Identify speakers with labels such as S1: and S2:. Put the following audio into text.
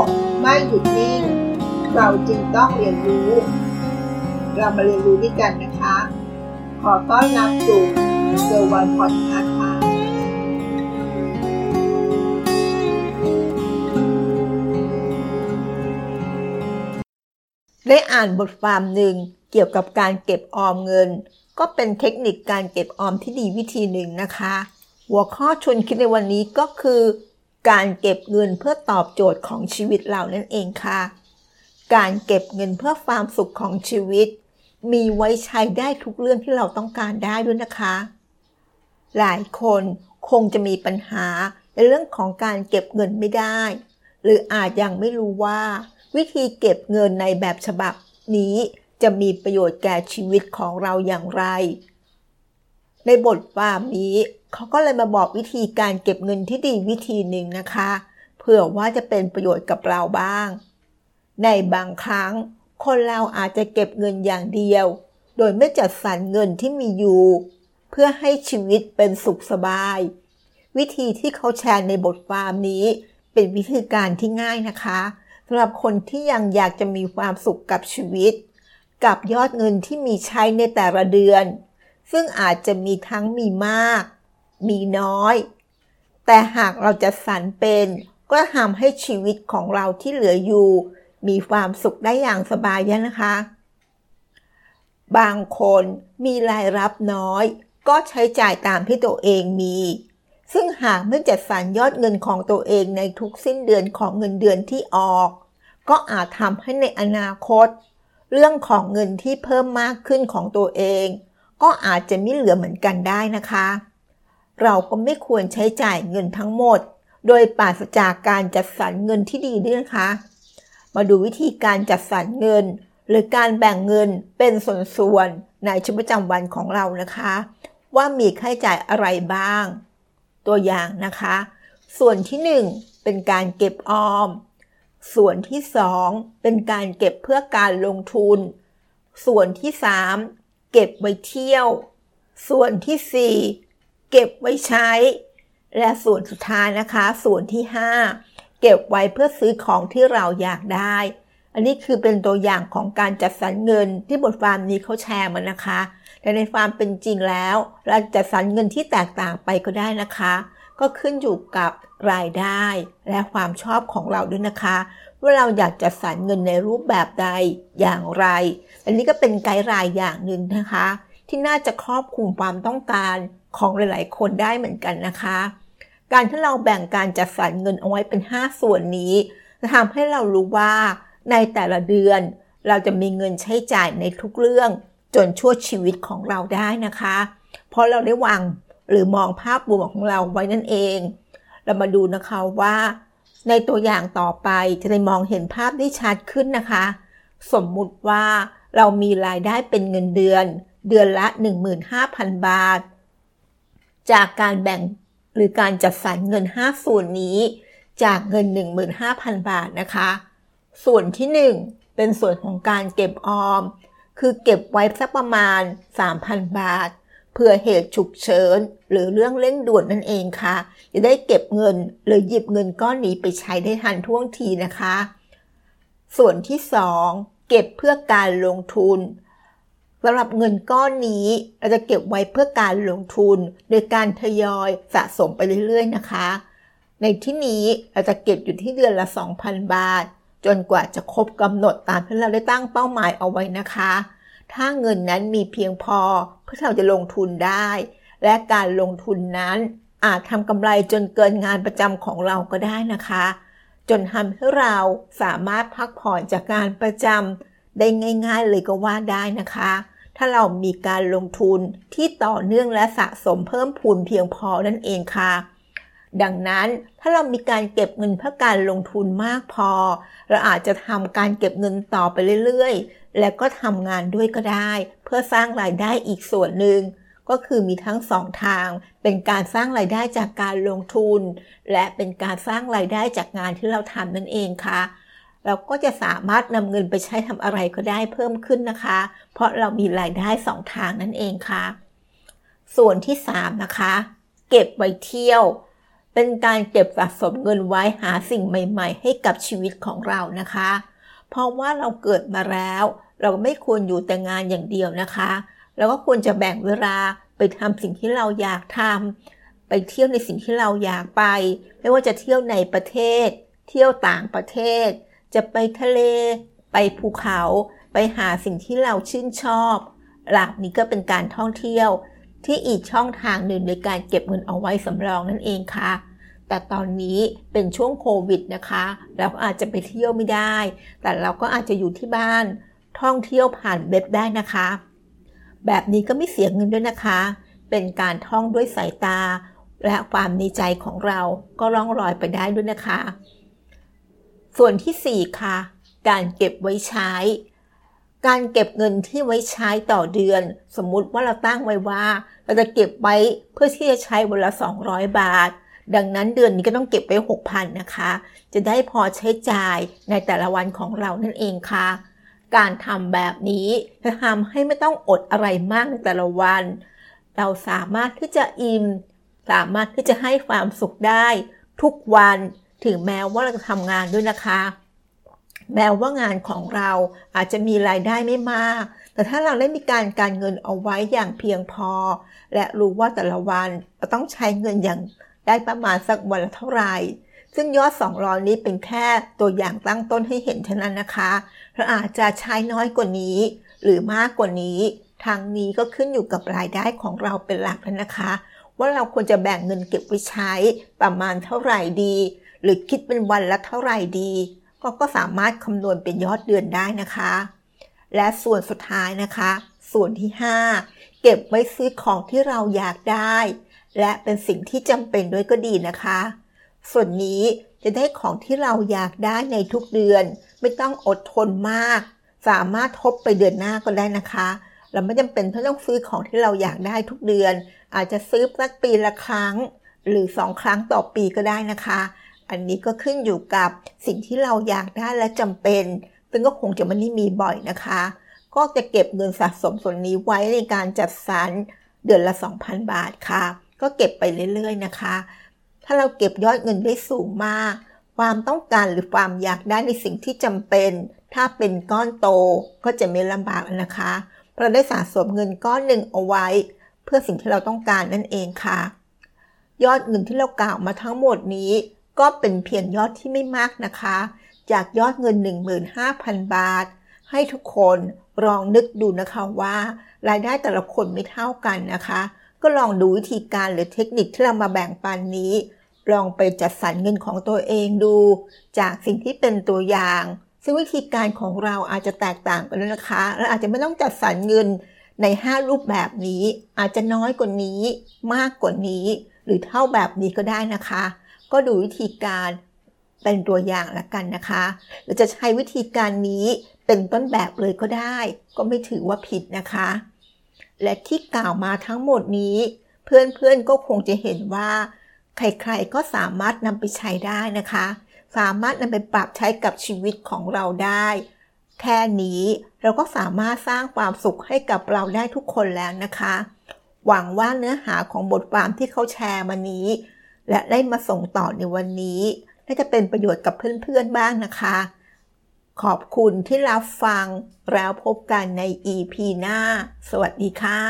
S1: กไม่หยุดนิ่ง เราจึงต้องเรียนรู้ เรามาเรียนรู้ด้วยกันนะคะ ขอต้อนรับสู่เซอร์วันพอดคาส์ค่ะได้อ่านบทความหนึ่งเกี่ยวกับการเก็บออมเงิน ก็เป็นเทคนิคการเก็บออมที่ดีวิธีหนึ่งนะคะ หัวข้อชวนคิดในวันนี้ก็คือ การเก็บเงินเพื่อตอบโจทย์ของชีวิตเรานั่นเองค่ะ การเก็บเงินเพื่อความสุขของชีวิต มีไว้ใช้ได้ทุกเรื่องที่เราต้องการได้ด้วยนะคะ หลายคนคงจะมีปัญหาในเรื่องของการเก็บเงินไม่ได้ หรืออาจยังไม่รู้ว่า วิธีเก็บเงินในแบบฉบับนี้จะมีประโยชน์แก่ชีวิตของเราอย่างไร ในบทความนี้เขาก็เลยมาบอกวิธีการเก็บเงินที่ดีวิธีหนึ่งนะคะ เผื่อว่าจะเป็นประโยชน์กับเราบ้าง ในบางครั้ง คนเราอาจจะเก็บเงินอย่างเดียว โดยไม่จัดสรรเงินที่มีอยู่ เพื่อให้ชีวิตเป็นสุขสบาย วิธีที่เขาแชร์ในบทความนี้เป็นวิธีการที่ง่ายนะคะสำหรับคนที่ยังอยากจะมีความสุขกับชีวิต กับยอดเงินที่มีใช้ในแต่ละเดือน ซึ่งอาจจะมีทั้งมีมาก มีน้อย แต่หากเราจะสรรเป็น ก็ทำให้ชีวิตของเราที่เหลืออยู่ มีความสุขได้อย่างสบายนะคะ บางคนมีรายรับน้อย ก็ใช้จ่ายตามที่ตัวเองมี ซึ่งหากไม่จัดสรรยอดเงินของตัวเองในทุกสิ้นเดือนของเงินเดือนที่ออก ก็อาจทำให้ในอนาคต เรื่องของเงินที่เพิ่มมากขึ้นของตัวเอง ก็อาจจะไม่เหลือเหมือนกันได้นะคะ เราก็ไม่ควรใช้จ่ายเงินทั้งหมด โดยปราศจากการจัดสรรเงินที่ดีด้วยนะคะ มาดูวิธีการจัดสรรเงิน หรือการแบ่งเงินเป็นส่วนๆในชีวิตประจำวันของเรานะคะ ว่ามีค่าใช้จ่ายอะไรบ้าง ตัวอย่างนะคะ ส่วนที่ 1 เป็นการเก็บออม ส่วนที่ 2 เป็นการเก็บเพื่อการลงทุน ส่วนที่ 3 เก็บไว้เที่ยว ส่วนที่ 4 เก็บไว้ใช้ และส่วนสุดท้ายนะคะ ส่วนที่ 5 เก็บไว้เพื่อซื้อของที่เราอยากได้ อันนี้คือเป็นตัวอย่างของการจัดสรรเงินที่บทความนี้เขาแชร์มานะคะ แต่ในความเป็นจริงแล้วเราจะสรรเงินที่แตกต่างไปก็ได้นะคะ ก็ขึ้นอยู่กับรายได้และความชอบของเราด้วยนะคะ ว่าเราอยากจะสรรเงินในรูปแบบใดอย่างไร อันนี้ก็เป็นไกด์ไลน์อย่างหนึ่งนะคะ ที่น่าจะครอบคลุมความต้องการของหลาย ๆ คนได้เหมือนกันนะคะ การที่เราแบ่งการจัดสรรเงินเอาไว้เป็น 5 ส่วนนี้ จะทำให้เรารู้ว่าในแต่ละเดือน เราจะมีเงินใช้จ่ายในทุกเรื่อง จนชั่วชีวิตของเราได้นะคะ เพราะเราได้วางหรือมองภาพรวมของเราไว้นั่นเอง เรามาดูนะคะว่า ในตัวอย่างต่อไปจะได้มองเห็นภาพได้ชัดขึ้นนะคะ สมมุติว่าเรามีรายได้เป็นเงินเดือน เดือนละ 15,000 บาท จากการแบ่งหรือการจัดสรรเงิน 5 ส่วนนี้จากเงิน 15,000 บาทนะคะ ส่วนที่ 1 เป็นส่วนของการเก็บออม คือเก็บไว้สักประมาณ 3,000 บาท เพื่อเหตุฉุกเฉินหรือเรื่องเร่งด่วนนั่นเองค่ะ จะได้เก็บเงินหรือหยิบเงินก้อนนี้ไปใช้ได้ทันท่วงทีนะคะ ส่วนที่ 2 เก็บเพื่อการลงทุนสำหรับเงินก้อนนี้เราจะเก็บไว้เพื่อการลงทุน โดยการทยอยสะสมไปเรื่อยๆ นะคะ ในที่นี้เราจะเก็บอยู่ที่เดือนละ 2,000 บาท จนกว่าจะครบกำหนดตามที่เราได้ตั้งเป้าหมายเอาไว้นะคะ ถ้าเงินนั้นมีเพียงพอ พื่อเราจะลงทุนได้ และการลงทุนนั้นอาจทำกำไรจนเกินงานประจำของเราก็ได้นะคะ จนทำให้เราสามารถพักผ่อนจากการประจำได้ง่าย ๆ เลยก็ว่าได้นะคะ ถ้าเรามีการลงทุนที่ต่อเนื่องและสะสมเพิ่มพูนเพียงพอนั่นเองค่ะ ดังนั้นถ้าเรามีการเก็บเงินเพื่อการลงทุนมากพอ เราอาจจะทำการเก็บเงินต่อไปเรื่อยๆ และก็ทำงานด้วยก็ได้ เพื่อสร้างรายได้อีกส่วนหนึ่งก็คือมีทั้งสองทาง เป็นการสร้างรายได้จากการลงทุน และเป็นการสร้างรายได้จากงานที่เราทำนั่นเองค่ะ เราก็จะสามารถนำเงินไปใช้ทำอะไรก็ได้เพิ่มขึ้นนะคะ เพราะเรามีรายได้สองทางนั่นเองค่ะ ส่วนที่3นะคะ เก็บไว้เที่ยว เป็นการเก็บสะสมเงินไว้หาสิ่งใหม่ ๆ ให้กับชีวิตของเรานะคะ เพราะว่าเราเกิดมาแล้ว เราไม่ควรอยู่แต่งานอย่างเดียวนะคะเราก็ควรจะแบ่งเวลาไปทำสิ่งที่เราอยากทำไปเที่ยวในสิ่งที่เราอยากไป ไม่ว่าจะเที่ยวในประเทศ เที่ยวต่างประเทศ จะไปทะเล ไปภูเขา ไปหาสิ่งที่เราชื่นชอบ หลักนี้ก็เป็นการท่องเที่ยว ที่อีกช่องทางหนึ่งในการเก็บเงินเอาไว้สำรองนั่นเองค่ะ แต่ตอนนี้เป็นช่วงโควิดนะคะ เราอาจจะไปเที่ยวไม่ได้ แต่เราก็อาจจะอยู่ที่บ้าน ท่องเที่ยวผ่านเว็บได้นะคะ แบบนี้ก็ไม่เสียเงินด้วยนะคะ เป็นการท่องด้วยสายตา และความในใจของเราก็ร่องรอยไปได้ด้วยนะคะ ส่วนที่ 4 ค่ะ การเก็บไว้ใช้ การเก็บเงินที่ไว้ใช้ต่อเดือน สมมุติว่าเราตั้งไว้ว่า เราจะเก็บไว้เพื่อที่จะใช้วันละ 200 บาท ดังนั้นเดือนนี้ก็ต้องเก็บไว้ 6,000 นะคะ จะได้พอใช้จ่ายในแต่ละวันของเรานั่นเองค่ะ การทำแบบนี้จะทำให้ไม่ต้องอดอะไรมากในแต่ละวัน เราสามารถที่จะอิ่ม สามารถที่จะให้ความสุขได้ ทุกวัน ถึงแม้ว่าเราจะทำงานด้วยนะคะ แม้ว่างานของเราอาจจะมีรายได้ไม่มาก แต่ถ้าเราได้มีการการเงินเอาไว้อย่างเพียงพอ และรู้ว่าแต่ละวันเราต้องใช้เงินอย่างได้ประมาณสักวันละเท่าไหร่ซึ่งยอด 200 นี้เป็นแค่ตัวอย่างตั้งต้นให้เห็นเท่านั้นนะคะเราอาจจะใช้น้อยกว่านี้ หรือมากกว่านี้ ทางนี้ก็ขึ้นอยู่กับรายได้ของเราเป็นหลักแล้วนะคะ ว่าเราควรจะแบ่งเงินเก็บไว้ใช้ประมาณเท่าไหร่ดี หรือคิดเป็นวันละเท่าไหร่ดี ก็ก็สามารถคำนวณเป็นยอดเดือนได้นะคะ และส่วนสุดท้ายนะคะ ส่วนที่ 5 เก็บไว้ซื้อของที่เราอยากได้ และเป็นสิ่งที่จำเป็นด้วยก็ดีนะคะ ส่วนนี้จะได้ของที่เราอยากได้ในทุกเดือน ไม่ต้องอดทนมาก สามารถทบไปเดือนหน้าก็ได้นะคะ เราไม่จำเป็นต้องซื้อของที่เราอยากได้ทุกเดือน อาจจะซื้อสักปีละครั้ง หรือสองครั้งต่อปีก็ได้นะคะ อันนี้ก็ขึ้นอยู่กับสิ่งที่เราอยากได้และจำเป็น ซึ่งก็คงจะไม่ได้มีบ่อยนะคะ ก็จะเก็บเงินสะสมส่วนนี้ไว้ในการจัดสรรเดือนละ 2,000 บาทค่ะ ก็เก็บไปเรื่อยๆนะคะ ถ้าเราเก็บยอดเงินได้สูงมาก ความต้องการหรือความอยากได้ในสิ่งที่จำเป็น ถ้าเป็นก้อนโตก็จะไม่ลำบากนะคะ เพราะได้สะสมเงินก้อนหนึ่งเอาไว้ เพื่อสิ่งที่เราต้องการนั่นเองค่ะ ยอดเงินที่เรากล่าวมาทั้งหมดนี้ ก็เป็นเพียงยอดที่ไม่มากนะคะ จากยอดเงิน 15,000 บาท ให้ทุกคนลองนึกดูนะคะว่า รายได้แต่ละคนไม่เท่ากันนะคะ ก็ลองดูวิธีการหรือเทคนิคที่เรามาแบ่งปันนี้ ลองไปจัดสรรเงินของตัวเองดู จากสิ่งที่เป็นตัวอย่าง ซึ่งวิธีการของเราอาจจะแตกต่างกันนะคะและอาจจะไม่ต้องจัดสรรเงินใน 5 รูปแบบนี้อาจจะน้อยกว่านี้ มากกว่านี้ หรือเท่าแบบนี้ก็ได้นะคะ ก็ดูวิธีการเป็นตัวอย่างละกันนะคะหรือจะใช้วิธีการนี้เป็นต้นแบบเลยก็ได้ ก็ไม่ถือว่าผิดนะคะ และที่กล่าวมาทั้งหมดนี้ เพื่อนๆก็คงจะเห็นว่า ใครๆก็สามารถนำไปใช้ได้นะคะ สามารถนำไปปรับใช้กับชีวิตของเราได้ แค่นี้เราก็สามารถสร้างความสุขให้กับเราได้ทุกคนแล้วนะคะ หวังว่าเนื้อหาของบทความที่เขาแชร์มานี้ และได้มาส่งต่อในวันนี้น่าจะเป็นประโยชน์กับเพื่อนๆบ้างนะคะ ขอบคุณที่รับฟังแล้วพบกันใน EP หน้า สวัสดีค่ะ